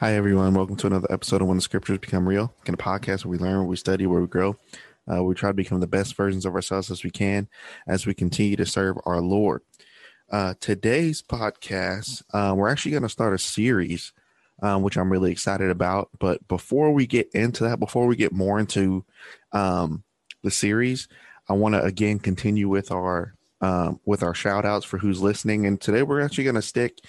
Hi, everyone. Welcome to another episode of When the Scriptures Become Real, in a podcast where we learn, where we study, where we grow. Uh, we try to become the best versions of ourselves as we can as we continue to serve our Lord. Uh, today's podcast, uh, we're actually going to start a series, um, which I'm really excited about. But before we get into that, before we get more into um, the series, I want to again continue with our um, with our shout outs for who's listening. And today we're actually going to stick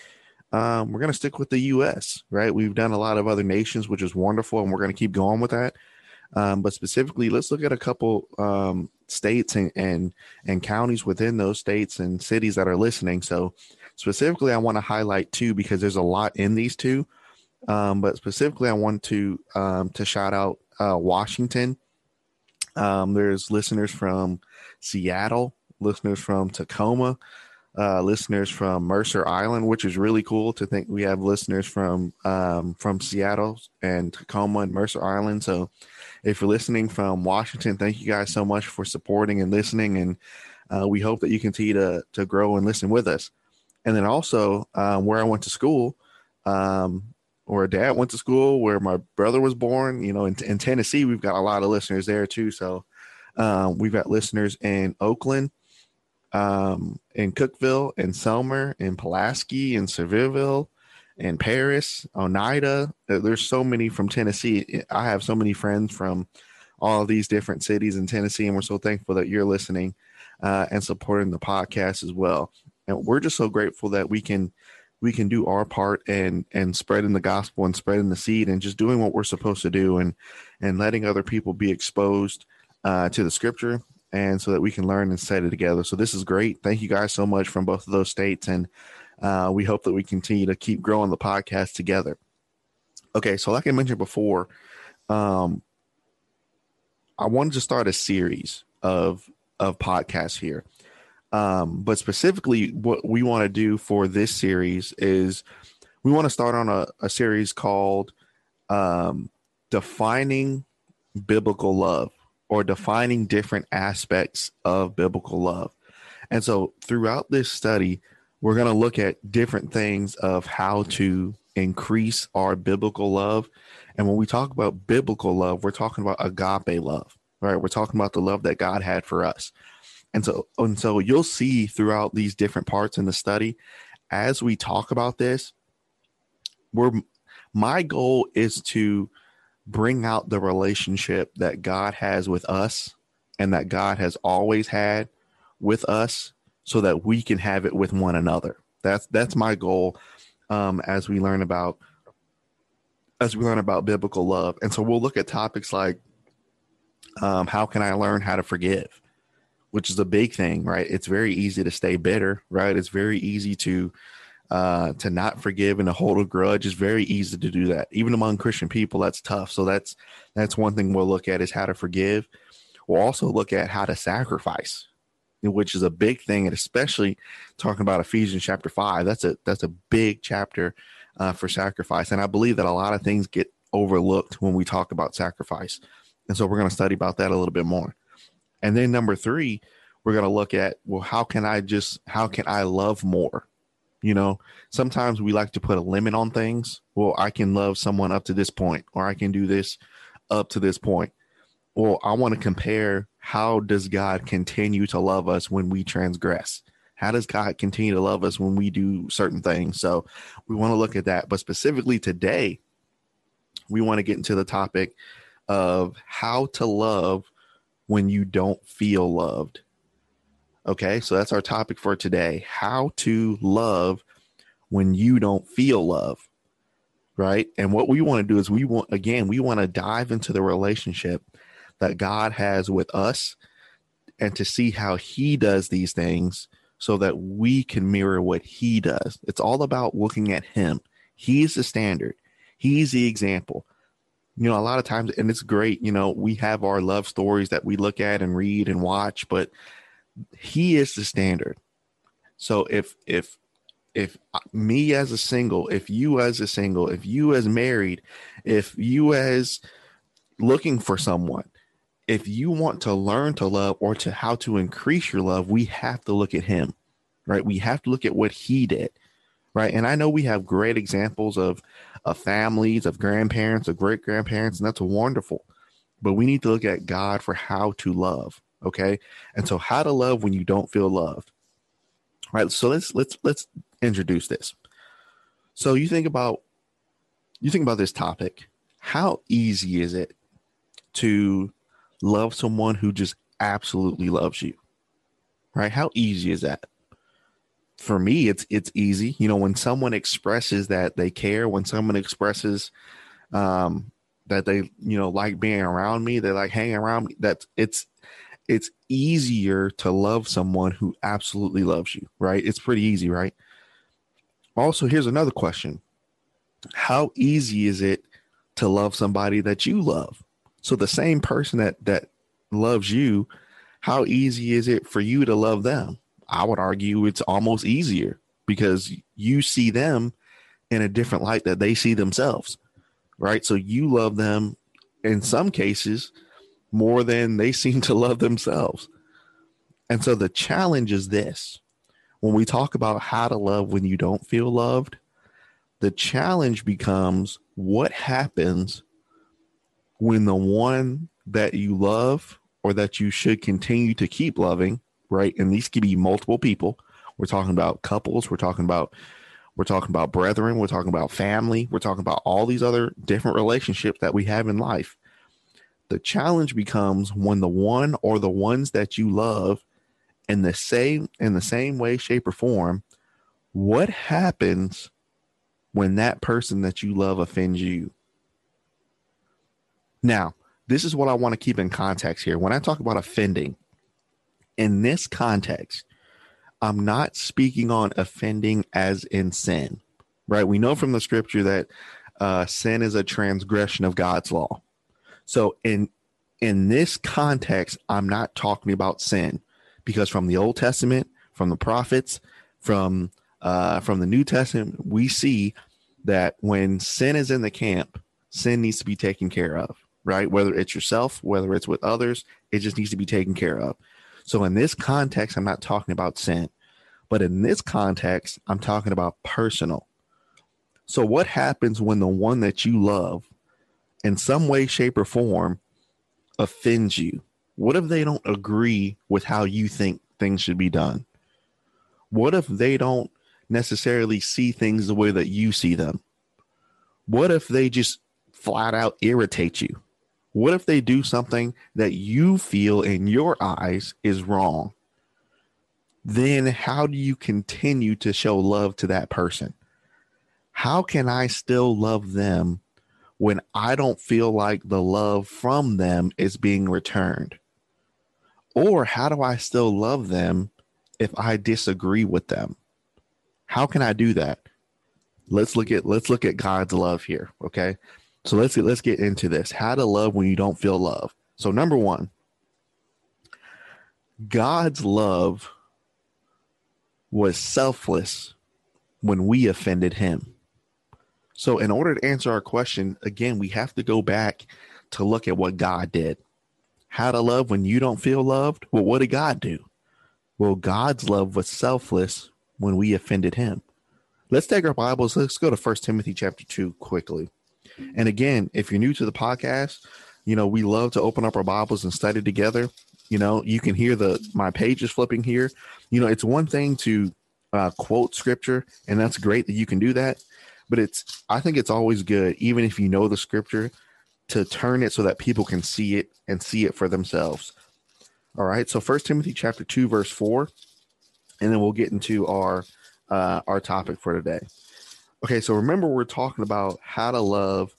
um, we're going to stick with the U.S. Right? We've done a lot of other nations, which is wonderful, and we're going to keep going with that. Um, but specifically, let's look at a couple um, states and, and and counties within those states and cities that are listening. So, specifically, I want to highlight two because there's a lot in these two. Um, but specifically, I want to um, to shout out uh, Washington. Um, there's listeners from Seattle, listeners from Tacoma, uh, listeners from Mercer Island, which is really cool to think we have listeners from um, from Seattle and Tacoma and Mercer Island. So, if you're listening from Washington, thank you guys so much for supporting and listening, and uh, we hope that you continue to to grow and listen with us. And then also um, where I went to school, um, where dad went to school, where my brother was born. You know, in, in Tennessee, we've got a lot of listeners there too. So um, we've got listeners in Oakland um, in Cookeville, in Selmer, in Pulaski, in Sevierville, in Paris, Oneida. There's so many from Tennessee. I have so many friends from all these different cities in Tennessee, and we're so thankful that you're listening uh, and supporting the podcast as well. And we're just so grateful that we can we can do our part and and spreading the gospel and spreading the seed and just doing what we're supposed to do and and letting other people be exposed uh, to the scripture and so that we can learn and study together. So this is great. Thank you guys so much from both of those states, and uh, we hope that we continue to keep growing the podcast together. Okay, so like I mentioned before, um, I wanted to start a series of of podcasts here, um, but specifically, what we want to do for this series is we want to start on a, a series called um, "Defining Biblical Love." Or defining different aspects of biblical love. And so throughout this study, we're going to look at different things of how to increase our biblical love. And when we talk about biblical love, we're talking about agape love, right? We're talking about the love that God had for us. And so and so you'll see throughout these different parts in the study as we talk about this, we're my goal is to bring out the relationship that God has with us and that God has always had with us so that we can have it with one another. That's that's my goal um, as we learn about as we learn about biblical love. And so we'll look at topics like um, how can I learn how to forgive, which is a big thing, right? It's very easy to stay bitter, right? It's very easy to uh, to not forgive and to hold a grudge is very easy to do that. Even among Christian people, that's tough. So that's that's one thing we'll look at is how to forgive. We'll also look at how to sacrifice, which is a big thing, and especially talking about Ephesians chapter five. That's a that's a big chapter uh, for sacrifice, and I believe that a lot of things get overlooked when we talk about sacrifice, and so we're going to study about that a little bit more. And then number three, we're going to look at well, how can I just how can I love more? You know, sometimes we like to put a limit on things. Well, I can love someone up to this point, or I can do this up to this point. Well, I want to compare how does God continue to love us when we transgress? How does God continue to love us when we do certain things? So we want to look at that. But specifically today, we want to get into the topic of how to love when you don't feel loved. Okay, so that's our topic for today how to love when you don't feel love. Right. And what we want to do is we want, again, we want to dive into the relationship that God has with us and to see how He does these things so that we can mirror what He does. It's all about looking at Him. He's the standard, He's the example you know a lot of times and it's great you know we have our love stories that we look at and read and watch but he is the standard. So if if if me as a single, if you as a single, if you as married, if you as looking for someone, if you want to learn to love or to how to increase your love, we have to look at him, right? We have to look at what he did, right? And I know we have great examples of of families, of grandparents, of great grandparents, and that's wonderful. But we need to look at God for how to love. Okay. And so how to love when you don't feel loved. All right. So let's let's let's introduce this. So you think about you think about this topic. How easy is it to love someone who just absolutely loves you? Right? How easy is that? For me, it's it's easy. You know, when someone expresses that they care, when someone expresses um that they, you know, like being around me, they like hanging around me, that it's it's easier to love someone who absolutely loves you, right? It's pretty easy, right? Also, here's another question How easy is it to love somebody that you love? So, the same person that, that loves you, how easy is it for you to love them? I would argue it's almost easier because you see them in a different light that they see themselves, right? So, you love them in some cases more than they seem to love themselves. And so, the challenge is this when we talk about how to love when you don't feel loved, the challenge becomes what happens when the one that you love or that you should continue to keep loving, right? And these could be multiple people. We're talking about couples, we're talking about we're talking about brethren, we're talking about family, we're talking about all these other different relationships that we have in life. The challenge becomes when the one or the ones that you love in the same in the same way, shape, or form, what happens when that person that you love offends you? Now, this is what I want to keep in context here. When I talk about offending, in this context, I'm not speaking on offending as in sin, right? We know from the scripture that uh, sin is a transgression of God's law. So in in this context, I'm not talking about sin because from the Old Testament, from the prophets, from uh, from the New Testament, we see that when sin is in the camp, sin needs to be taken care of, right? Whether it's yourself, whether it's with others, it just needs to be taken care of. So in this context, I'm not talking about sin, but in this context, I'm talking about personal. So what happens when the one that you love in some way, shape, or form offends you? What if they don't agree with how you think things should be done? What if they don't necessarily see things the way that you see them? What if they just flat out irritate you? What if they do something that you feel in your eyes is wrong? Then how do you continue to show love to that person? How can I still love them when I don't feel like the love from them is being returned? Or how do I still love them if I disagree with them? How can I do that? Let's look at let's look at God's love here, okay? So let's get, let's get into this. How to love when you don't feel love. So number 1, God's love was selfless when we offended him. So in order to answer our question, again, we have to go back to look at what God did how to love when you don't feel loved. Well, what did God do? Well, God's love was selfless when we offended him. Let's take our Bibles. Let's go to First Timothy chapter 2 quickly. And again, if you're new to the podcast, you know, we love to open up our Bibles and study together. You know, you can hear the my pages flipping here. You know, it's one thing to uh, quote scripture, and that's great that you can do that. But it's I think it's always good, even if you know the scripture, to turn it so that people can see it and see it for themselves. All right. So First Timothy chapter two verse four, and then we'll get into our uh, our topic for today. Okay. So remember, we're talking about how to love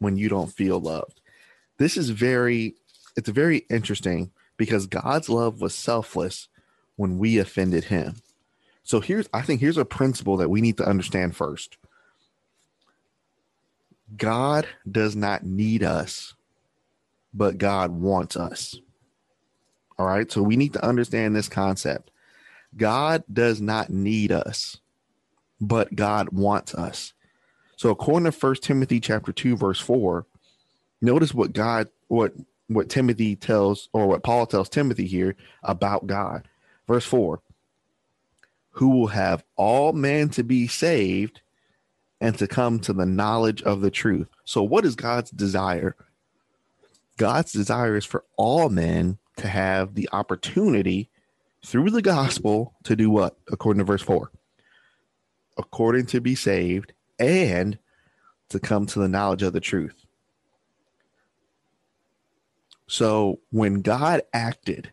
when you don't feel loved. This is very it's very interesting because God's love was selfless when we offended Him. So here's I think here's a principle that we need to understand first. God does not need us, but God wants us. All right. So we need to understand this concept. God does not need us, but God wants us. So according to First Timothy chapter 2, verse 4, notice what God what what Timothy tells or what Paul tells Timothy here about God. Verse 4 Who will have all men to be saved and to come to the knowledge of the truth. So, what is God's desire? God's desire is for all men to have the opportunity through the gospel to do what? According to verse 4 according to be saved and to come to the knowledge of the truth. So when God acted,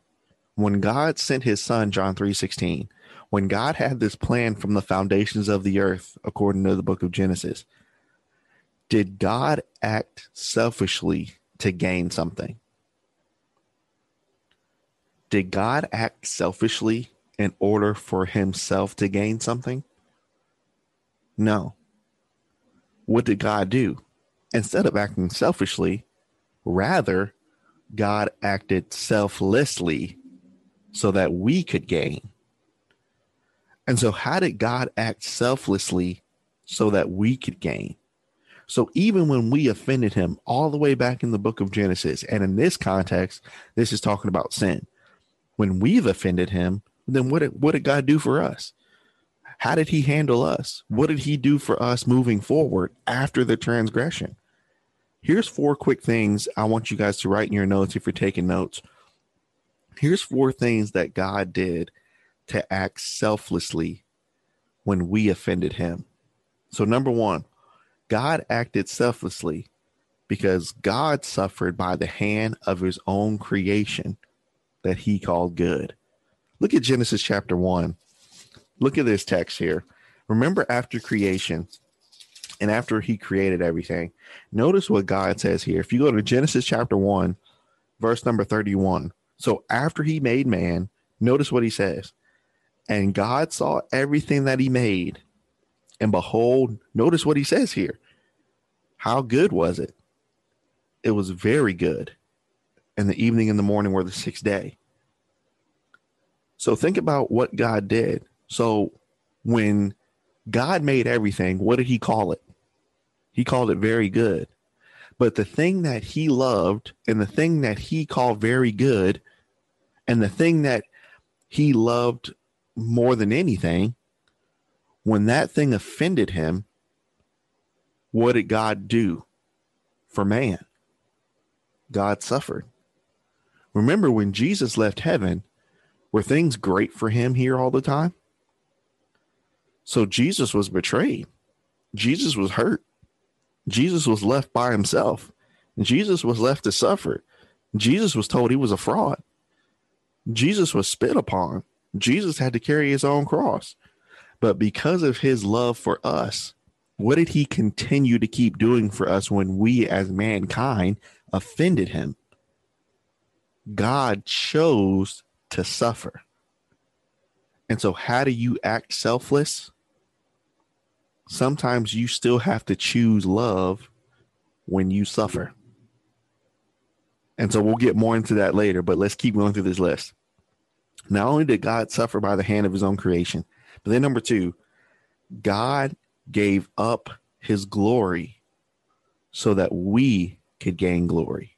when God sent his son, John 3 16, when God had this plan from the foundations of the earth, according to the book of Genesis, did God act selfishly to gain something? Did God act selfishly in order for himself to gain something? No. What did God do? Instead of acting selfishly, rather, God acted selflessly so that we could gain. And so, how did God act selflessly so that we could gain? So, even when we offended him all the way back in the book of Genesis, and in this context, this is talking about sin. When we've offended him, then what did, what did God do for us? How did he handle us? What did he do for us moving forward after the transgression? Here's four quick things I want you guys to write in your notes if you're taking notes. Here's four things that God did to act selflessly when we offended him. So, number one, God acted selflessly because God suffered by the hand of his own creation that he called good. Look at Genesis chapter 1. Look at this text here. Remember, after creation and after he created everything, notice what God says here. If you go to Genesis chapter 1, verse number 31. So, after he made man, notice what he says. And God saw everything that he made. And behold, notice what he says here. How good was it? It was very good. And the evening and the morning were the sixth day. So think about what God did. So when God made everything, what did he call it? He called it very good. But the thing that he loved and the thing that he called very good and the thing that he loved more than anything, when that thing offended him, what did God do for man? God suffered. Remember when Jesus left heaven, were things great for him here all the time? So Jesus was betrayed. Jesus was hurt. Jesus was left by himself. Jesus was left to suffer. Jesus was told he was a fraud. Jesus was spit upon. Jesus had to carry his own cross. But because of his love for us, what did he continue to keep doing for us when we as mankind offended him? God chose to suffer. And so, how do you act selfless? Sometimes you still have to choose love when you suffer. And so, we'll get more into that later, but let's keep going through this list. Not only did God suffer by the hand of his own creation, but then number two, God gave up his glory so that we could gain glory.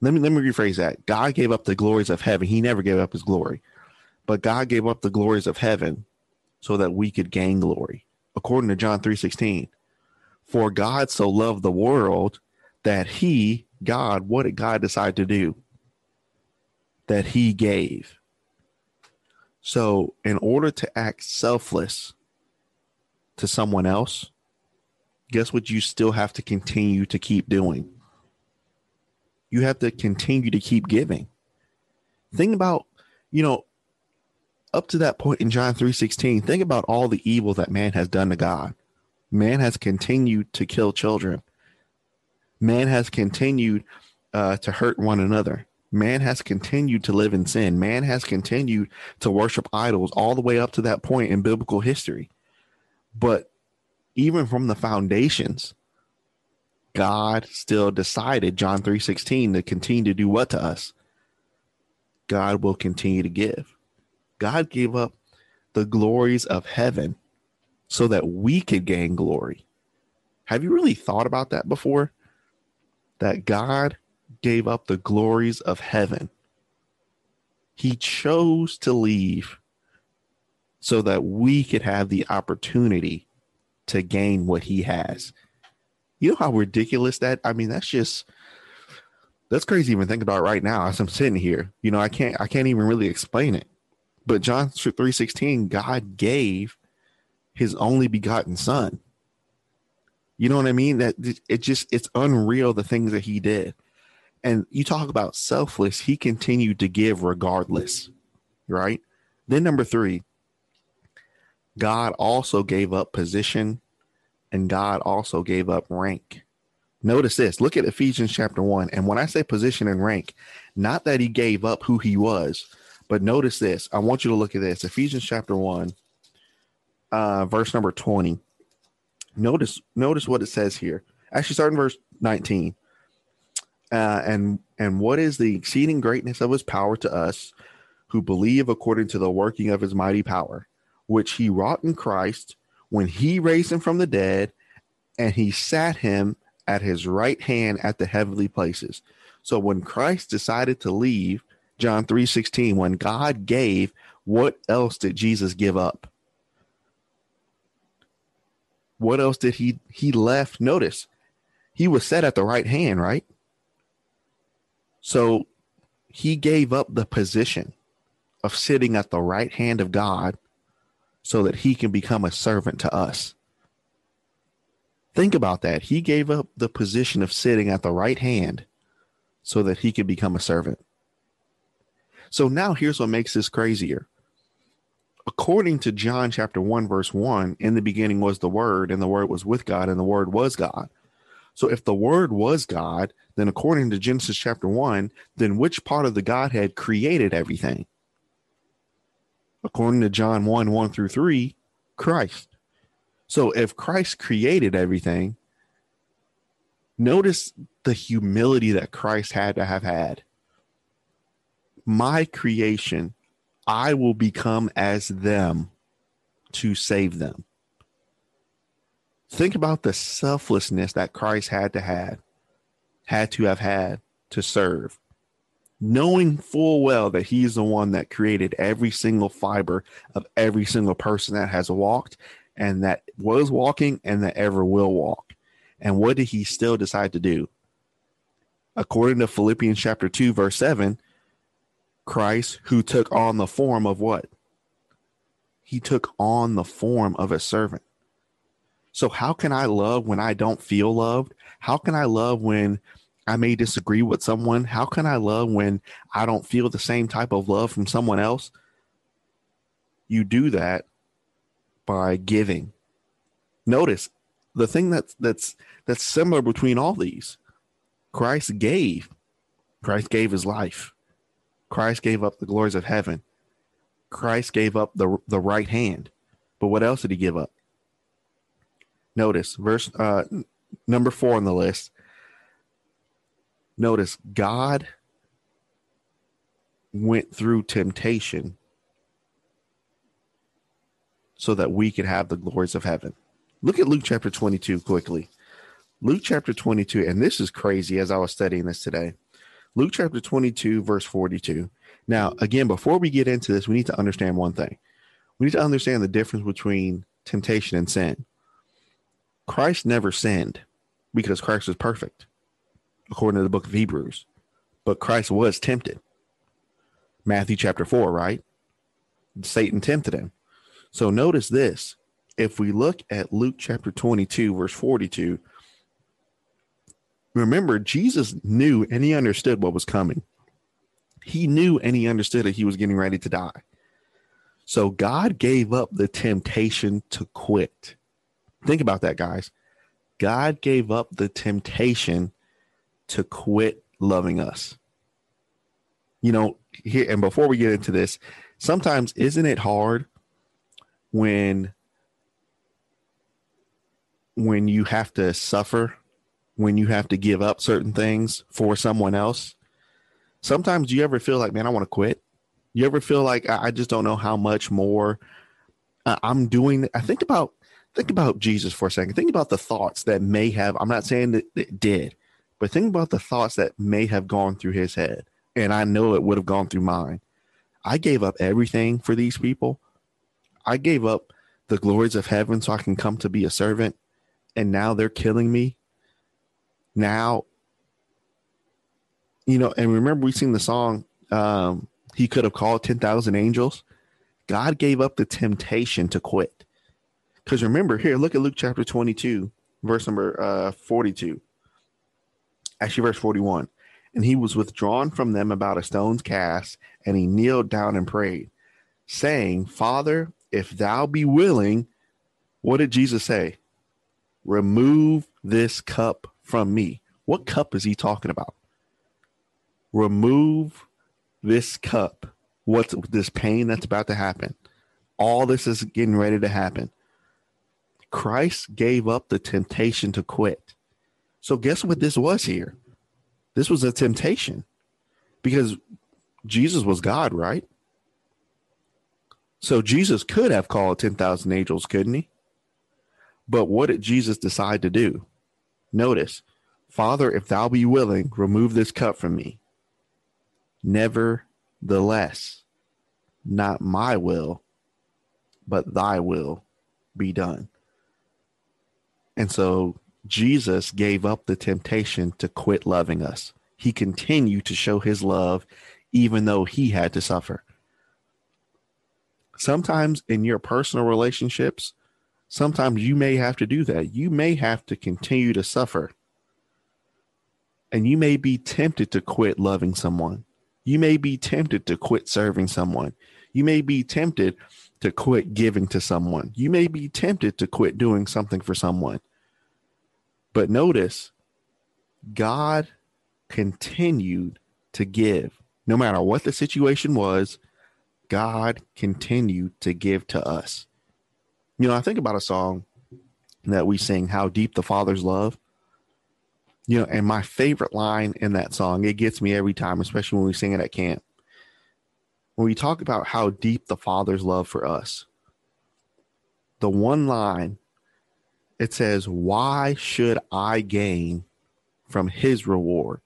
Let me let me rephrase that. God gave up the glories of heaven. He never gave up his glory. But God gave up the glories of heaven so that we could gain glory. According to John 3:16. For God so loved the world that he, God, what did God decide to do? That he gave. So, in order to act selfless to someone else, guess what you still have to continue to keep doing? You have to continue to keep giving. Think about, you know, up to that point in John 3:16, think about all the evil that man has done to God. Man has continued to kill children. Man has continued uh, to hurt one another. Man has continued to live in sin. Man has continued to worship idols all the way up to that point in biblical history. But even from the foundations, God still decided John 3:16 to continue to do what to us? God will continue to give. God gave up the glories of heaven so that we could gain glory. Have you really thought about that before? That God gave up the glories of heaven. He chose to leave so that we could have the opportunity to gain what he has. You know how ridiculous that? I mean, that's just that's crazy even think about right now as I'm sitting here. You know, I can't I can't even really explain it. But John 3:16, God gave his only begotten son. You know what I mean? That it just it's unreal the things that he did. And you talk about selfless, he continued to give regardless. Right? Then number 3, God also gave up position and God also gave up rank. Notice this. Look at Ephesians chapter 1. And when I say position and rank, not that he gave up who he was, but notice this. I want you to look at this. Ephesians chapter 1, uh, verse number 20. Notice notice what it says here. Actually, starting verse 19. Uh, and and what is the exceeding greatness of his power to us who believe according to the working of his mighty power, which he wrought in Christ when he raised him from the dead and he sat him at his right hand at the heavenly places. So when Christ decided to leave, John 3:16, when God gave, what else did Jesus give up? What else did he he left? Notice, he was set at the right hand, right? So he gave up the position of sitting at the right hand of God so that he can become a servant to us. Think about that. He gave up the position of sitting at the right hand so that he could become a servant. So now here's what makes this crazier. According to John chapter 1, verse 1, in the beginning was the Word, and the Word was with God, and the Word was God. So if the Word was God, then according to Genesis chapter 1, then which part of the Godhead created everything? According to John 1 1 through 3, Christ. So if Christ created everything, notice the humility that Christ had to have had. My creation, I will become as them to save them. Think about the selflessness that Christ had to have, had to have had to serve, knowing full well that he's the one that created every single fiber of every single person that has walked and that was walking and that ever will walk. And what did he still decide to do? According to Philippians chapter 2, verse 7, Christ, who took on the form of what? He took on the form of a servant. So, how can I love when I don't feel loved? How can I love when I may disagree with someone? How can I love when I don't feel the same type of love from someone else? You do that by giving. Notice the thing that's that's that's similar between all these. Christ gave. Christ gave his life. Christ gave up the glories of heaven. Christ gave up the the right hand. But what else did he give up? Notice verse uh, number 4 on the list. Notice God went through temptation so that we could have the glories of heaven. Look at Luke chapter 22 quickly. Luke chapter 22, and this is crazy as I was studying this today. Luke chapter 22, verse 42. Now, again, before we get into this, we need to understand one thing. We need to understand the difference between temptation and sin. Christ never sinned because Christ was perfect, according to the book of Hebrews. But Christ was tempted. Matthew chapter 4, right? Satan tempted him. So notice this. If we look at Luke chapter 22, verse 42, remember, Jesus knew and he understood what was coming. He knew and he understood that he was getting ready to die. So God gave up the temptation to quit. Think about that, guys. God gave up the temptation to quit loving us. You know, here and before we get into this, sometimes isn't it hard when when you have to suffer, when you have to give up certain things for someone else. Sometimes you ever feel like, man, I want to quit? You ever feel like I just don't know how much more uh, I'm doing? I think about think about Jesus for a second. Think about the thoughts that may have. I'm not saying that it did, but think about the thoughts that may have gone through his head, and I know it would have gone through mine. I gave up everything for these people. I gave up the glories of heaven so I can come to be a servant. And now they're killing me. Now, you know, and remember we sing the song, um, He could have called 10,000 angels. God gave up the temptation to quit. Because remember, here, look at Luke chapter 22, verse number uh, 42. Actually, verse 41. And he was withdrawn from them about a stone's cast, and he kneeled down and prayed, saying, Father, if thou be willing, what did Jesus say? Remove this cup from me. What cup is he talking about? Remove this cup. What's this pain that's about to happen? All this is getting ready to happen. Christ gave up the temptation to quit. So, guess what this was here? This was a temptation because Jesus was God, right? So Jesus could have called 10,000 angels, couldn't he? But what did Jesus decide to do? Notice, Father, if thou be willing, remove this cup from me. Nevertheless, not my will, but thy will be done. And so Jesus gave up the temptation to quit loving us. He continued to show his love even though he had to suffer sometimes in your personal relationships, sometimes you may have to do that. You may have to continue to suffer. And you may be tempted to quit loving someone. You may be tempted to quit serving someone. You may be tempted to quit giving to someone. You may be tempted to quit doing something for someone. But notice, God continued to give no matter what the situation was God continued to give to us. You know, I think about a song that we sing, How Deep the Father's Love. You know, and my favorite line in that song, it gets me every time, especially when we sing it at camp. When we talk about how deep the Father's love for us, the one line, it says, Why should I gain from his reward?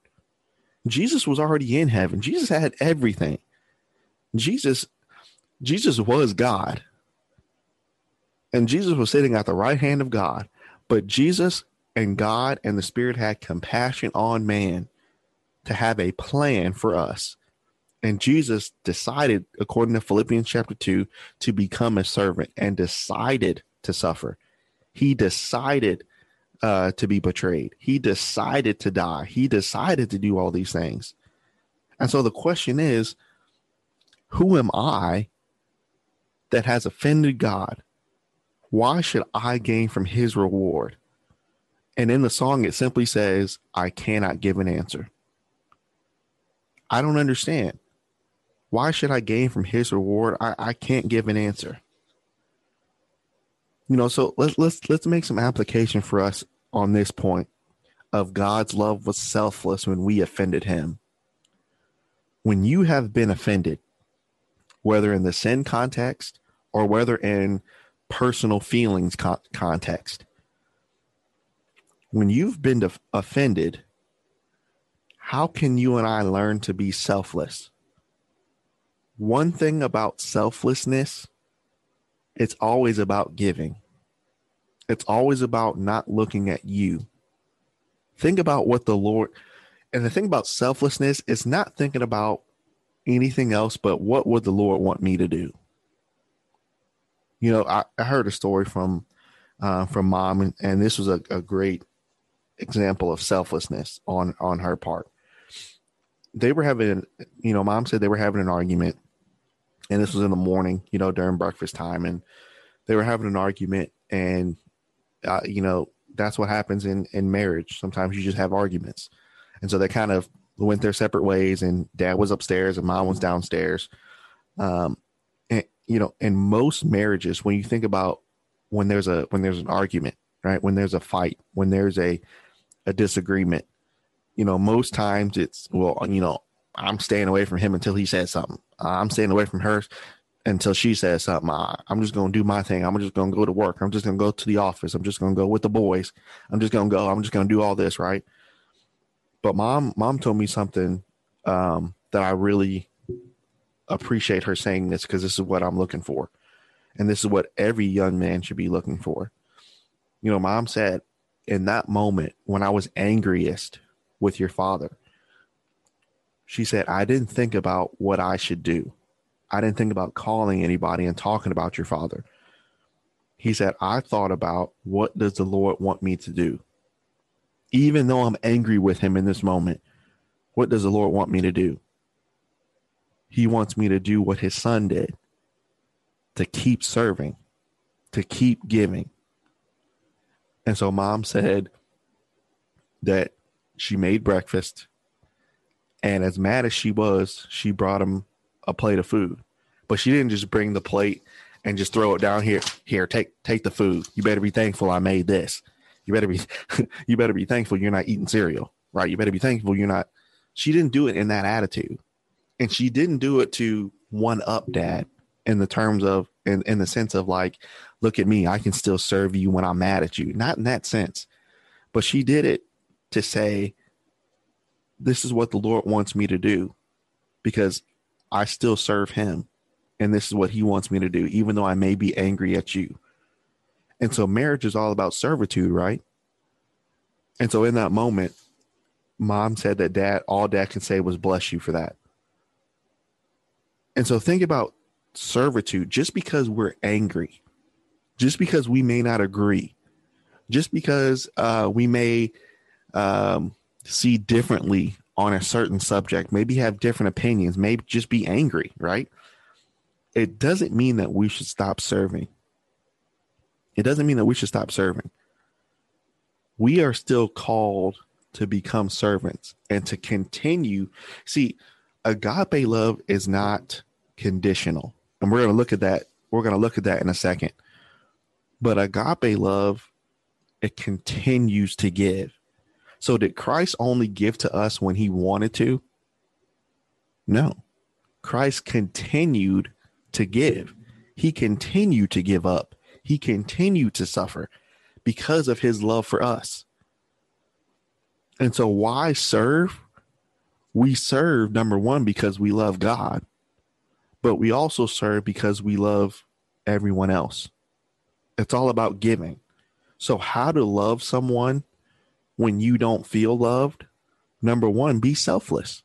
Jesus was already in heaven. Jesus had everything. Jesus Jesus was God. And Jesus was sitting at the right hand of God. But Jesus and God and the Spirit had compassion on man to have a plan for us. And Jesus decided, according to Philippians chapter 2, to become a servant and decided to suffer. He decided uh, to be betrayed. He decided to die. He decided to do all these things. And so the question is who am I that has offended God, why should I gain from his reward? And in the song, it simply says, I cannot give an answer. I don't understand. Why should I gain from his reward? I, I can't give an answer. You know, so let's let's let's make some application for us on this point of God's love was selfless when we offended him. When you have been offended, whether in the sin context or whether in personal feelings co- context. When you've been def- offended, how can you and I learn to be selfless? One thing about selflessness, it's always about giving. It's always about not looking at you. Think about what the Lord, and the thing about selflessness is not thinking about anything else but what would the Lord want me to do? you know, I, I heard a story from uh, from mom, and, and this was a, a great example of selflessness on on her part. They were having, you know, mom said they were having an argument, and this was in the morning, you know, during breakfast time, and they were having an argument, and uh, you know, that's what happens in in marriage. Sometimes you just have arguments, and so they kind of went their separate ways, and dad was upstairs and mom was downstairs. Um, and you know, in most marriages, when you think about when there's a when there's an argument, right? When there's a fight, when there's a a disagreement, you know, most times it's well, you know, I'm staying away from him until he says something. I'm staying away from her until she says something. I, am just going to do my thing. I'm just going to go to work. I'm just going to go to the office. I'm just going to go with the boys. I'm just going to go. I'm just going to do all this, right? But mom, mom told me something um, that I really appreciate her saying this because this is what I'm looking for. And this is what every young man should be looking for. You know, mom said, in that moment when I was angriest with your father, she said, I didn't think about what I should do. I didn't think about calling anybody and talking about your father. He said, I thought about what does the Lord want me to do? Even though I'm angry with him in this moment, what does the Lord want me to do? He wants me to do what his son did to keep serving, to keep giving. And so mom said that she made breakfast. And as mad as she was, she brought him a plate of food. But she didn't just bring the plate and just throw it down here. Here, take take the food. You better be thankful I made this. You better be you better be thankful you're not eating cereal, right? You better be thankful you're not. She didn't do it in that attitude. And she didn't do it to one up dad in the terms of in, in the sense of like, look at me, I can still serve you when I'm mad at you. Not in that sense. But she did it to say, This is what the Lord wants me to do because I still serve him. And this is what he wants me to do, even though I may be angry at you. And so marriage is all about servitude, right? And so in that moment, mom said that dad, all dad can say was bless you for that. And so think about servitude just because we're angry, just because we may not agree, just because uh, we may um, see differently on a certain subject, maybe have different opinions, maybe just be angry, right? It doesn't mean that we should stop serving. It doesn't mean that we should stop serving. We are still called to become servants and to continue. See, agape love is not conditional. And we're going to look at that. We're going to look at that in a second. But agape love, it continues to give. So did Christ only give to us when he wanted to? No. Christ continued to give. He continued to give up. He continued to suffer because of his love for us. And so, why serve? We serve, number one, because we love God, but we also serve because we love everyone else. It's all about giving. So, how to love someone when you don't feel loved, number one, be selfless.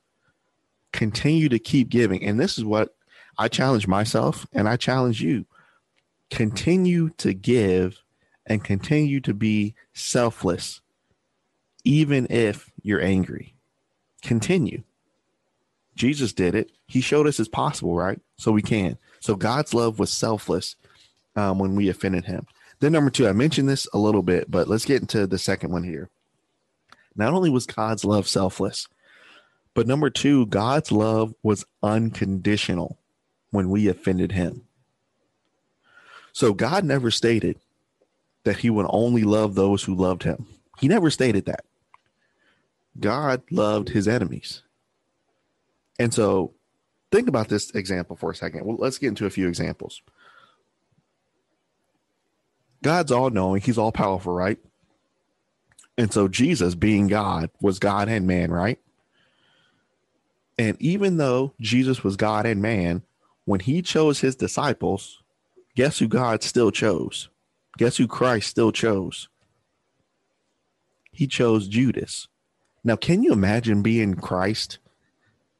Continue to keep giving. And this is what I challenge myself and I challenge you. Continue to give and continue to be selfless, even if you're angry. Continue. Jesus did it. He showed us it's possible, right? So we can. So God's love was selfless um, when we offended him. Then, number two, I mentioned this a little bit, but let's get into the second one here. Not only was God's love selfless, but number two, God's love was unconditional when we offended him. So God never stated that he would only love those who loved him. He never stated that. God loved his enemies. And so think about this example for a second. Well, let's get into a few examples. God's all knowing, he's all powerful, right? And so Jesus, being God, was God and man, right? And even though Jesus was God and man, when he chose his disciples, guess who God still chose? Guess who Christ still chose? He chose Judas. Now, can you imagine being Christ,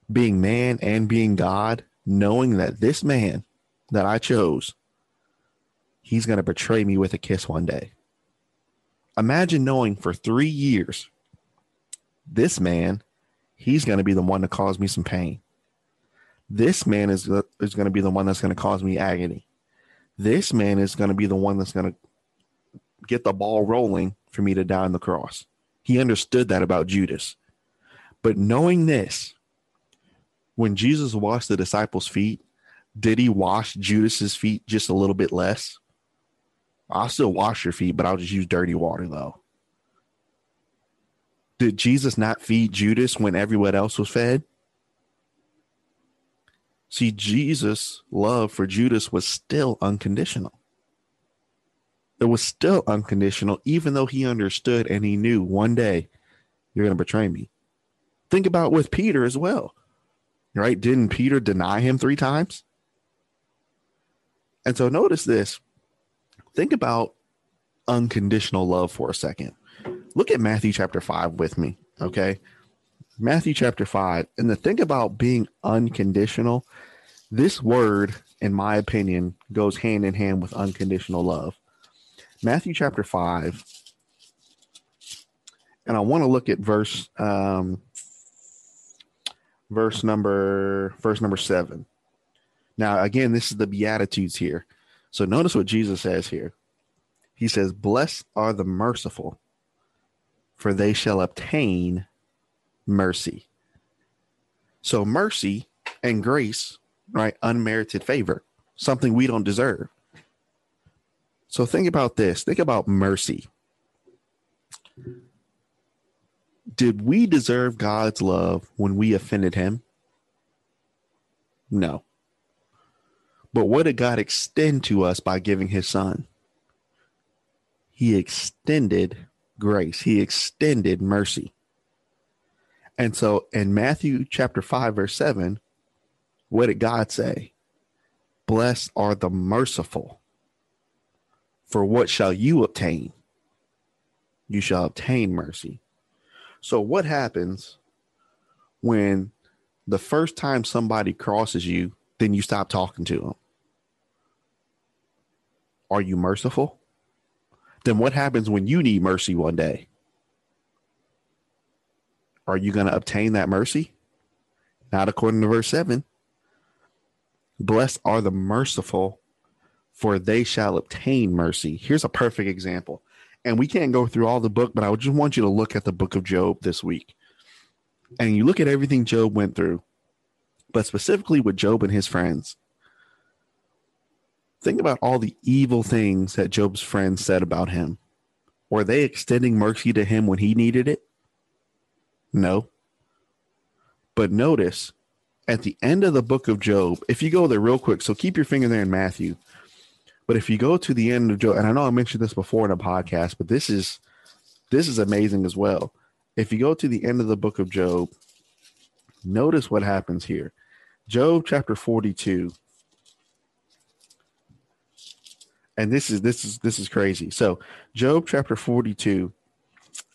being man and being God, knowing that this man that I chose, he's going to betray me with a kiss one day? Imagine knowing for three years, this man, he's going to be the one to cause me some pain. This man is, is going to be the one that's going to cause me agony. This man is going to be the one that's going to get the ball rolling for me to die on the cross. He understood that about Judas. But knowing this, when Jesus washed the disciples' feet, did he wash Judas's feet just a little bit less? I'll still wash your feet, but I'll just use dirty water though. Did Jesus not feed Judas when everyone else was fed? See, Jesus' love for Judas was still unconditional. It was still unconditional, even though he understood and he knew one day you're going to betray me. Think about with Peter as well, right? Didn't Peter deny him three times? And so notice this. Think about unconditional love for a second. Look at Matthew chapter 5 with me, okay? Matthew chapter 5. And the thing about being unconditional, this word, in my opinion, goes hand in hand with unconditional love. Matthew chapter 5. And I want to look at verse um, verse number verse number 7. Now, again, this is the Beatitudes here. So notice what Jesus says here. He says, Blessed are the merciful, for they shall obtain mercy. So, mercy and grace, right? Unmerited favor, something we don't deserve. So, think about this think about mercy. Did we deserve God's love when we offended him? No. But what did God extend to us by giving his son? He extended grace, he extended mercy. And so in Matthew chapter 5, verse 7, what did God say? Blessed are the merciful, for what shall you obtain? You shall obtain mercy. So, what happens when the first time somebody crosses you, then you stop talking to them? Are you merciful? Then what happens when you need mercy one day? Are you going to obtain that mercy? Not according to verse 7. Blessed are the merciful, for they shall obtain mercy. Here's a perfect example. And we can't go through all the book, but I just want you to look at the book of Job this week. And you look at everything Job went through, but specifically with Job and his friends. Think about all the evil things that Job's friends said about him. Were they extending mercy to him when he needed it? No. But notice at the end of the book of Job, if you go there real quick, so keep your finger there in Matthew. But if you go to the end of Job, and I know I mentioned this before in a podcast, but this is this is amazing as well. If you go to the end of the book of Job, notice what happens here. Job chapter 42 and this is this is this is crazy. So Job chapter 42,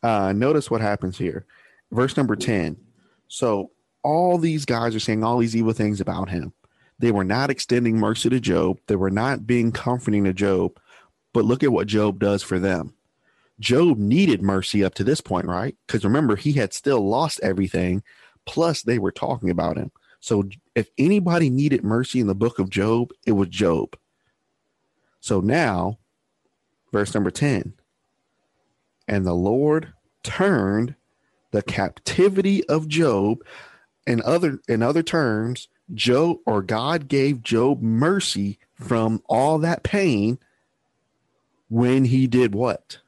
uh, notice what happens here. Verse number 10. So all these guys are saying all these evil things about him. They were not extending mercy to Job. They were not being comforting to Job. But look at what Job does for them. Job needed mercy up to this point, right? Because remember, he had still lost everything. Plus, they were talking about him. So if anybody needed mercy in the book of Job, it was Job. So now, verse number 10 and the Lord turned the captivity of Job in other in other terms Job or God gave Job mercy from all that pain when he did what?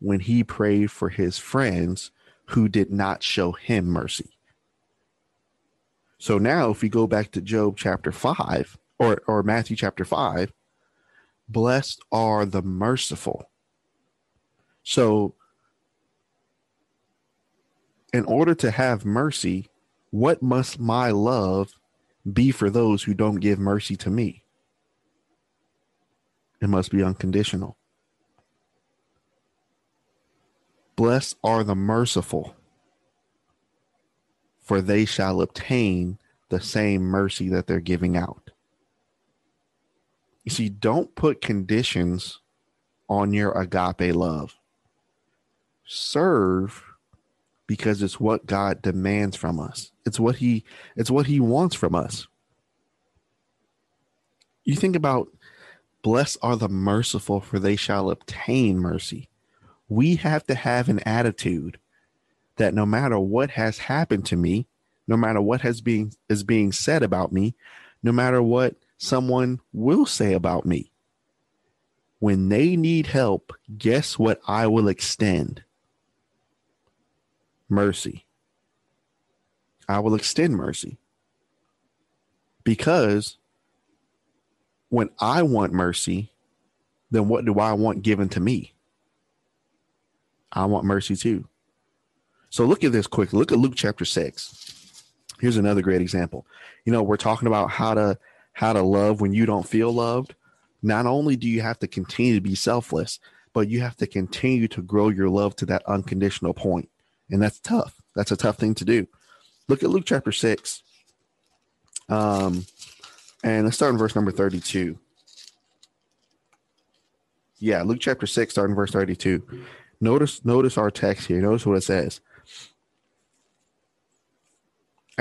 When he prayed for his friends who did not show him mercy. So now if we go back to Job chapter 5 or or Matthew chapter 5, blessed are the merciful. So in order to have mercy, what must my love be for those who don't give mercy to me? It must be unconditional. Blessed are the merciful, for they shall obtain the same mercy that they're giving out. You see, don't put conditions on your agape love. Serve because it's what God demands from us. It's what he it's what he wants from us. You think about blessed are the merciful for they shall obtain mercy. We have to have an attitude that no matter what has happened to me, no matter what has been is being said about me, no matter what someone will say about me. When they need help, guess what I will extend? Mercy. I will extend mercy. Because when I want mercy, then what do I want given to me? I want mercy too. So look at this quick. Look at Luke chapter 6. Here's another great example. You know, we're talking about how to how to love when you don't feel loved, not only do you have to continue to be selfless, but you have to continue to grow your love to that unconditional point. And that's tough. That's a tough thing to do. Look at Luke chapter 6. Um, and let's start in verse number 32. Yeah, Luke chapter 6, starting verse 32. Notice, notice our text here. Notice what it says.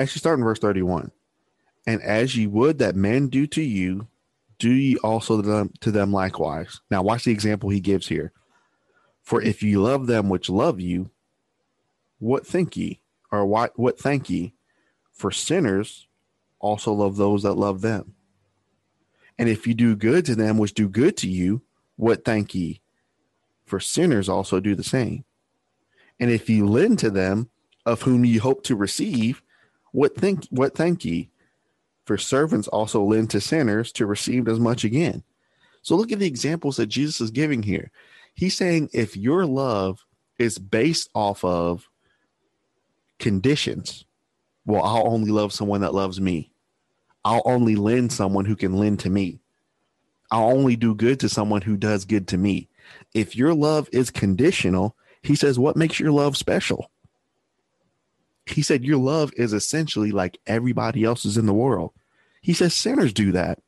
Actually, start in verse 31. And as ye would that men do to you, do ye also to them, to them likewise. Now, watch the example he gives here. For if ye love them which love you, what think ye? Or what, what thank ye? For sinners also love those that love them. And if you do good to them which do good to you, what thank ye? For sinners also do the same. And if ye lend to them of whom ye hope to receive, what think what thank ye? For servants also lend to sinners to receive as much again. So look at the examples that Jesus is giving here. He's saying if your love is based off of conditions, well, I'll only love someone that loves me. I'll only lend someone who can lend to me. I'll only do good to someone who does good to me. If your love is conditional, he says, what makes your love special? He said, Your love is essentially like everybody else's in the world. He says, Sinners do that.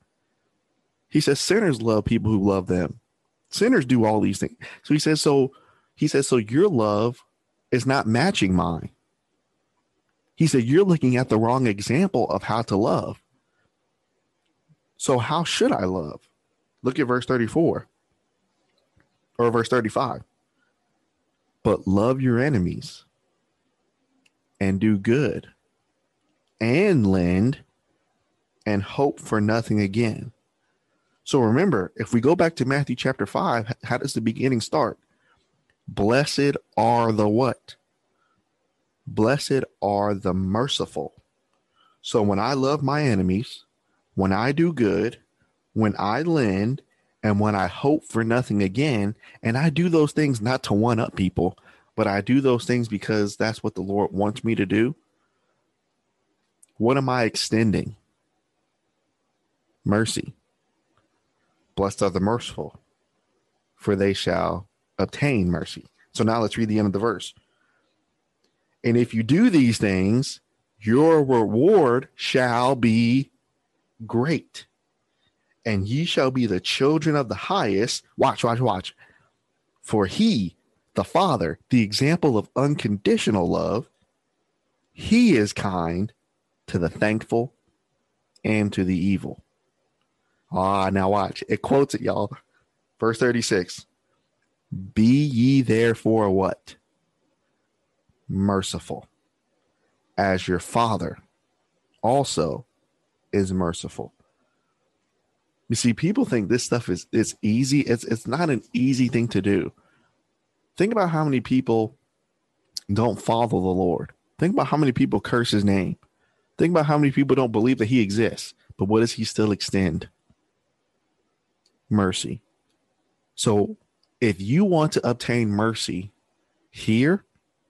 He says, Sinners love people who love them. Sinners do all these things. So he says, So he says, So your love is not matching mine. He said, You're looking at the wrong example of how to love. So, how should I love? Look at verse 34 or verse 35. But love your enemies and do good and lend and hope for nothing again. So remember, if we go back to Matthew chapter 5, how does the beginning start? Blessed are the what? Blessed are the merciful. So when I love my enemies, when I do good, when I lend, and when I hope for nothing again, and I do those things not to one up people, but I do those things because that's what the Lord wants me to do. What am I extending? Mercy. Blessed are the merciful, for they shall obtain mercy. So now let's read the end of the verse. And if you do these things, your reward shall be great. And ye shall be the children of the highest. Watch, watch, watch. For he the Father, the example of unconditional love, he is kind to the thankful and to the evil. Ah, now watch. It quotes it, y'all. Verse 36 Be ye therefore what? Merciful, as your Father also is merciful. You see, people think this stuff is, is easy. It's, it's not an easy thing to do. Think about how many people don't follow the Lord. Think about how many people curse his name. Think about how many people don't believe that he exists. But what does he still extend? Mercy. So if you want to obtain mercy here,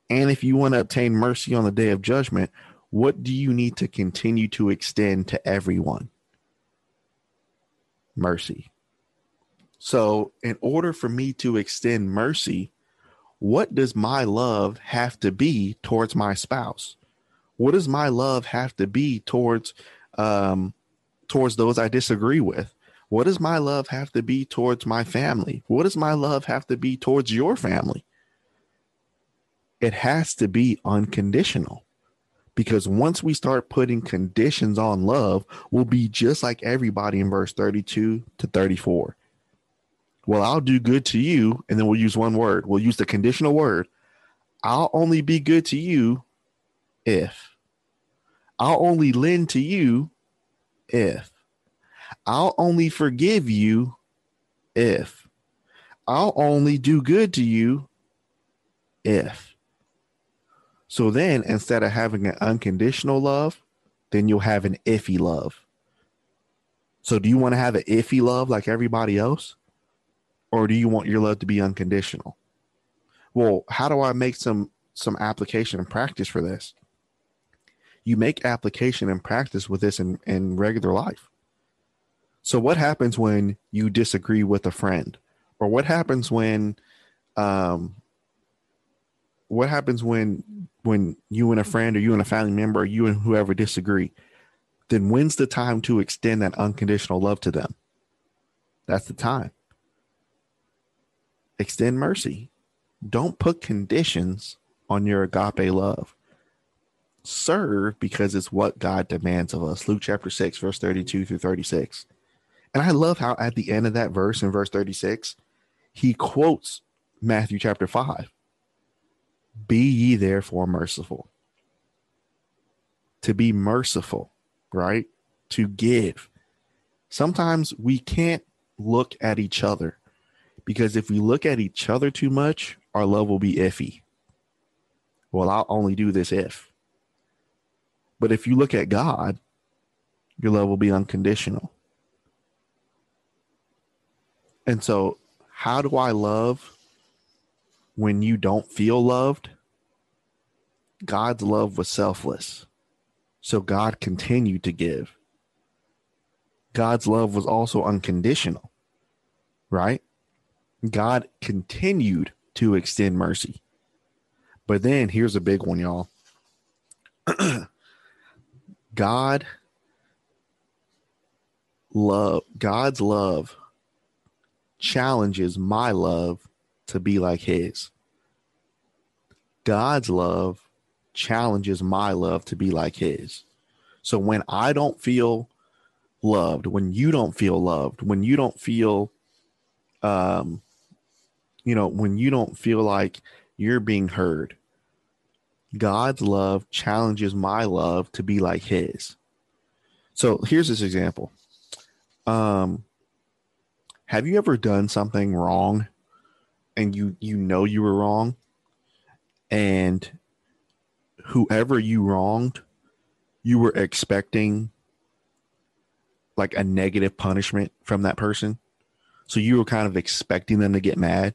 and if you want to obtain mercy on the day of judgment, what do you need to continue to extend to everyone? Mercy. So, in order for me to extend mercy, what does my love have to be towards my spouse? What does my love have to be towards um, towards those I disagree with? What does my love have to be towards my family? What does my love have to be towards your family? It has to be unconditional. Because once we start putting conditions on love, we'll be just like everybody in verse 32 to 34 well, I'll do good to you. And then we'll use one word. We'll use the conditional word. I'll only be good to you if. I'll only lend to you if. I'll only forgive you if. I'll only do good to you if. So then instead of having an unconditional love, then you'll have an iffy love. So do you want to have an iffy love like everybody else? Or do you want your love to be unconditional? Well, how do I make some some application and practice for this? You make application and practice with this in, in regular life. So what happens when you disagree with a friend? Or what happens when um what happens when when you and a friend or you and a family member or you and whoever disagree? Then when's the time to extend that unconditional love to them? That's the time. Extend mercy. Don't put conditions on your agape love. Serve because it's what God demands of us. Luke chapter 6, verse 32 through 36. And I love how at the end of that verse in verse 36, he quotes Matthew chapter 5 Be ye therefore merciful. To be merciful, right? To give. Sometimes we can't look at each other because if we look at each other too much, our love will be iffy. Well, I'll only do this if. But if you look at God, your love will be unconditional. And so, how do I love when you don't feel loved? God's love was selfless. So God continued to give. God's love was also unconditional, right? God continued to extend mercy. But then here's a big one, y'all. God love God's love challenges my love to be like his. God's love challenges my love to be like his. So when I don't feel loved, when you don't feel loved, when you don't feel um you know, when you don't feel like you're being heard, God's love challenges my love to be like his. So here's this example. Um have you ever done something wrong and you you know you were wrong and whoever you wronged you were expecting like a negative punishment from that person so you were kind of expecting them to get mad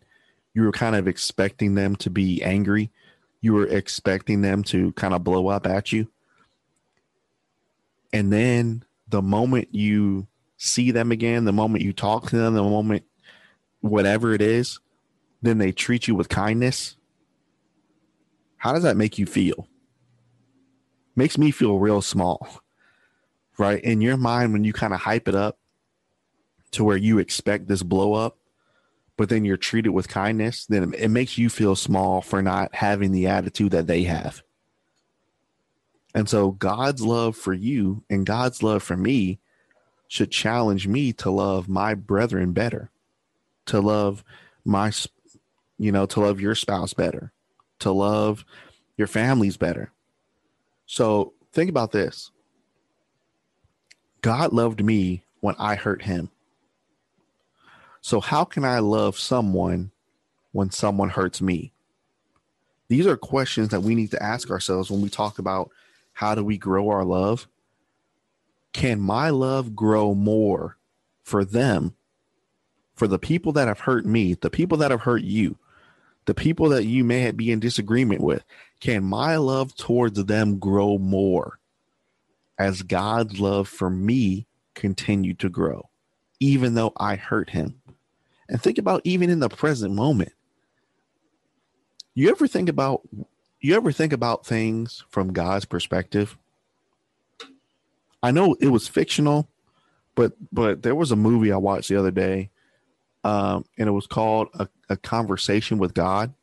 you were kind of expecting them to be angry you were expecting them to kind of blow up at you and then the moment you see them again, the moment you talk to them, the moment whatever it is, then they treat you with kindness. How does that make you feel? Makes me feel real small. Right? In your mind, when you kind of hype it up to where you expect this blow up, but then you're treated with kindness, then it makes you feel small for not having the attitude that they have. And so God's love for you and God's love for me should challenge me to love my brethren better, to love my, you know, to love your spouse better, to love your families better. So think about this God loved me when I hurt him. So, how can I love someone when someone hurts me? These are questions that we need to ask ourselves when we talk about how do we grow our love can my love grow more for them, for the people that have hurt me, the people that have hurt you, the people that you may be in disagreement with? Can my love towards them grow more as God's love for me continued to grow, even though I hurt him? And think about even in the present moment. You ever think about you ever think about things from God's perspective? I know it was fictional, but but there was a movie I watched the other day, um, and it was called a, a Conversation with God.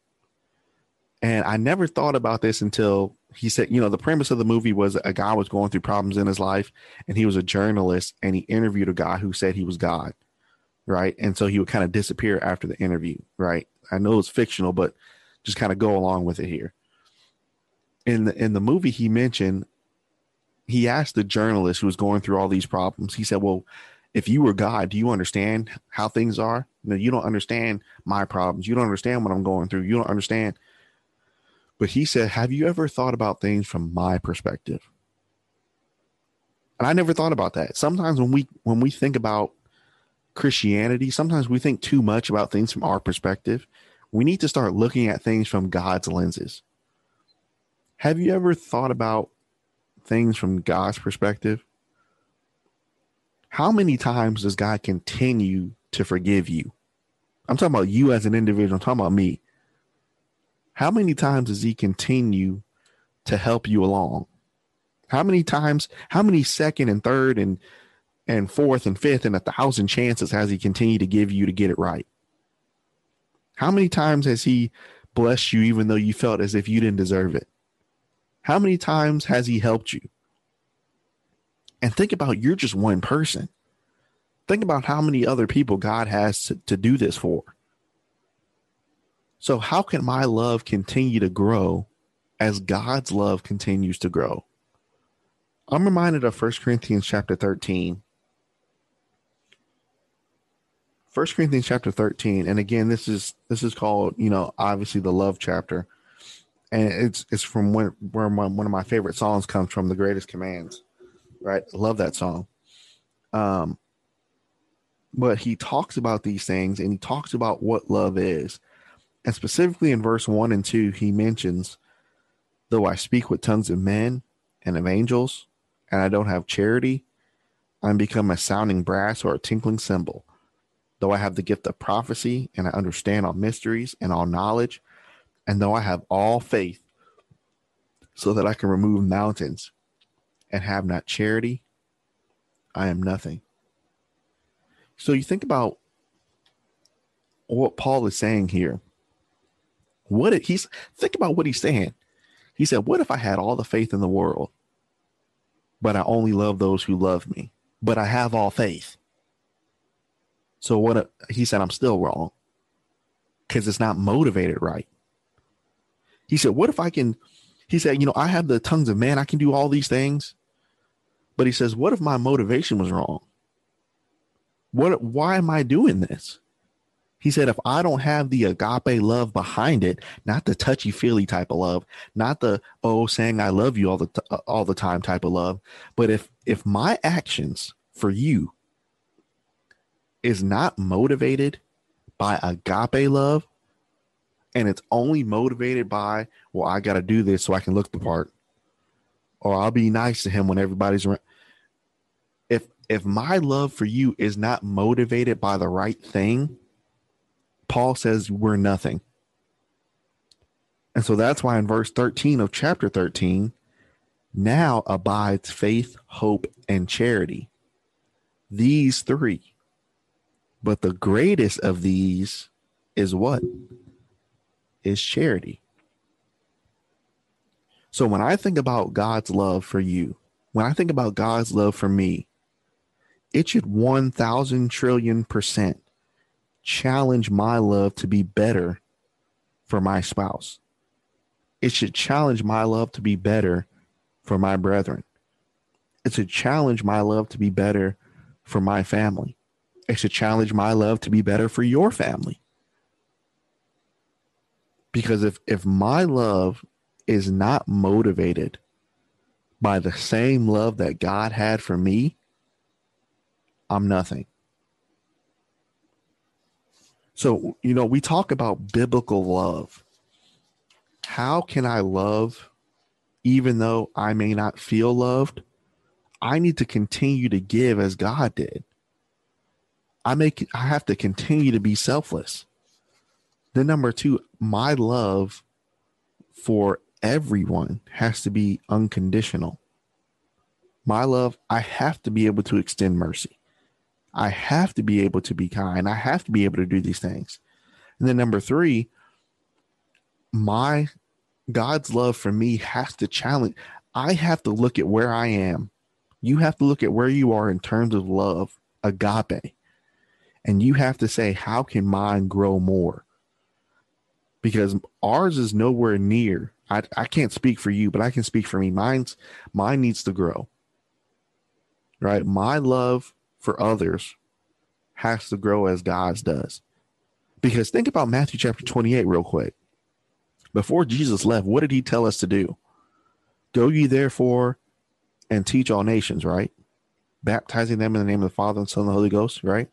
And I never thought about this until he said, you know, the premise of the movie was a guy was going through problems in his life, and he was a journalist, and he interviewed a guy who said he was God, right? And so he would kind of disappear after the interview, right? I know it's fictional, but just kind of go along with it here. In the in the movie, he mentioned he asked the journalist who was going through all these problems, he said, Well, if you were God, do you understand how things are? You, know, you don't understand my problems. You don't understand what I'm going through. You don't understand. But he said, Have you ever thought about things from my perspective? And I never thought about that. Sometimes when we when we think about Christianity, sometimes we think too much about things from our perspective. We need to start looking at things from God's lenses. Have you ever thought about things from God's perspective? How many times does God continue to forgive you? I'm talking about you as an individual. I'm talking about me. How many times does he continue to help you along? How many times, how many second and third and and fourth and fifth and a thousand chances has he continued to give you to get it right? How many times has he blessed you even though you felt as if you didn't deserve it? How many times has he helped you? And think about you're just one person. Think about how many other people God has to, to do this for. So, how can my love continue to grow as God's love continues to grow? I'm reminded of 1 Corinthians chapter 13. 1 Corinthians chapter 13 and again this is this is called you know obviously the love chapter. And it's it's from when where my, one of my favorite songs comes from the greatest commands right? Love that song. Um but he talks about these things and he talks about what love is. And specifically in verse 1 and 2 he mentions though I speak with tongues of men and of angels and I don't have charity I'm become a sounding brass or a tinkling cymbal though I have the gift of prophecy and I understand all mysteries and all knowledge, and though I have all faith so that I can remove mountains and have not charity, I am nothing. So you think about what Paul is saying here. What it, he's think about what he's saying. He said, What if I had all the faith in the world, but I only love those who love me, but I have all faith? So what he said, I'm still wrong because it's not motivated right. He said, What if I can? He said, You know, I have the tongues of man, I can do all these things. But he says, What if my motivation was wrong? What why am I doing this? He said, if I don't have the agape love behind it, not the touchy feely type of love, not the oh saying I love you all the t- all the time type of love, but if if my actions for you is not motivated by agape love and it's only motivated by well i got to do this so i can look the part or i'll be nice to him when everybody's around. If if my love for you is not motivated by the right thing paul says we're nothing. And so that's why in verse 13 of chapter 13 now abides faith hope and charity. These three but the greatest of these is what? Is charity. So when I think about God's love for you, when I think about God's love for me, it should 1000 trillion percent challenge my love to be better for my spouse. It should challenge my love to be better for my brethren. It should challenge my love to be better for my family. It should challenge my love to be better for your family. Because if if my love is not motivated by the same love that God had for me, I'm nothing. So, you know, we talk about biblical love. How can I love even though I may not feel loved? I need to continue to give as God did. I make I have to continue to be selfless. Then number two, my love for everyone has to be unconditional. My love, I have to be able to extend mercy. I have to be able to be kind. I have to be able to do these things. And then number three, my God's love for me has to challenge. I have to look at where I am. You have to look at where you are in terms of love, agape and you have to say, how can mine grow more? Because ours is nowhere near. I, I can't speak for you, but I can speak for me. Mine's mine needs to grow. Right? My love for others has to grow as God's does. Because think about Matthew chapter 28 real quick. Before Jesus left, what did he tell us to do? Go ye therefore and teach all nations, right? Baptizing them in the name of the Father and Son and the Holy Ghost, right?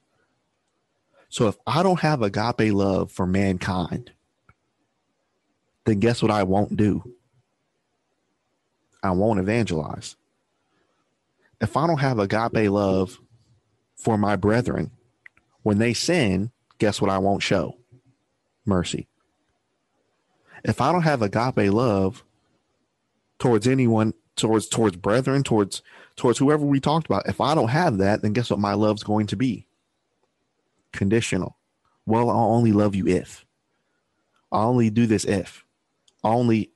So if I don't have agape love for mankind, then guess what I won't do? I won't evangelize. If I don't have agape love for my brethren. When they sin, guess what I won't show? Mercy. If I don't have agape love towards anyone, towards towards brethren, towards towards whoever we talked about, if I don't have that, then guess what my love's going to be? Conditional. Well, I'll only love you if. I'll only do this if. I'll only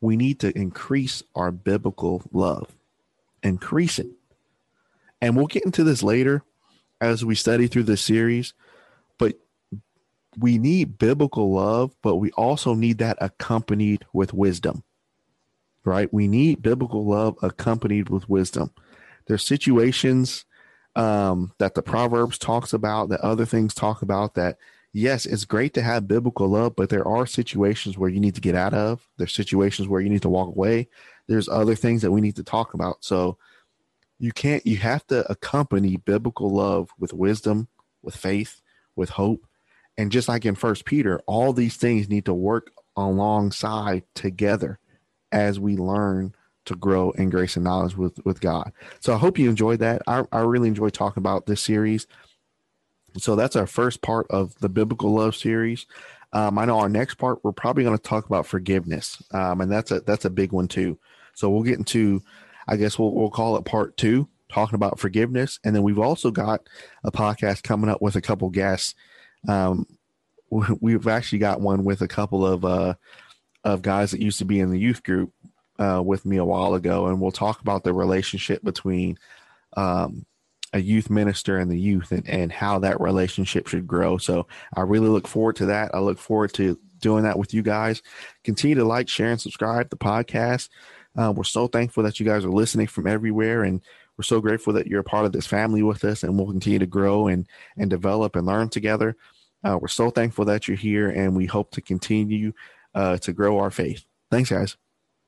we need to increase our biblical love. Increase it. And we'll get into this later as we study through this series, but we need biblical love, but we also need that accompanied with wisdom. Right? We need biblical love accompanied with wisdom. There's situations um, that the Proverbs talks about, that other things talk about that yes, it's great to have biblical love, but there are situations where you need to get out of. There's situations where you need to walk away. There's other things that we need to talk about. So you can't, you have to accompany biblical love with wisdom, with faith, with hope. And just like in First Peter, all these things need to work alongside together as we learn to grow in grace and knowledge with, with God. So I hope you enjoyed that. I, I really enjoy talking about this series. So that's our first part of the biblical love series. Um, I know our next part we're probably going to talk about forgiveness, um, and that's a that's a big one too. So we'll get into, I guess we'll we'll call it part two, talking about forgiveness, and then we've also got a podcast coming up with a couple guests. Um, we've actually got one with a couple of uh, of guys that used to be in the youth group uh, with me a while ago, and we'll talk about the relationship between um, a youth minister and the youth and, and how that relationship should grow. So I really look forward to that. I look forward to doing that with you guys. Continue to like, share, and subscribe the podcast. Uh, we're so thankful that you guys are listening from everywhere, and we're so grateful that you're a part of this family with us, and we'll continue to grow and and develop and learn together. Uh, we're so thankful that you're here, and we hope to continue uh, to grow our faith. Thanks, guys.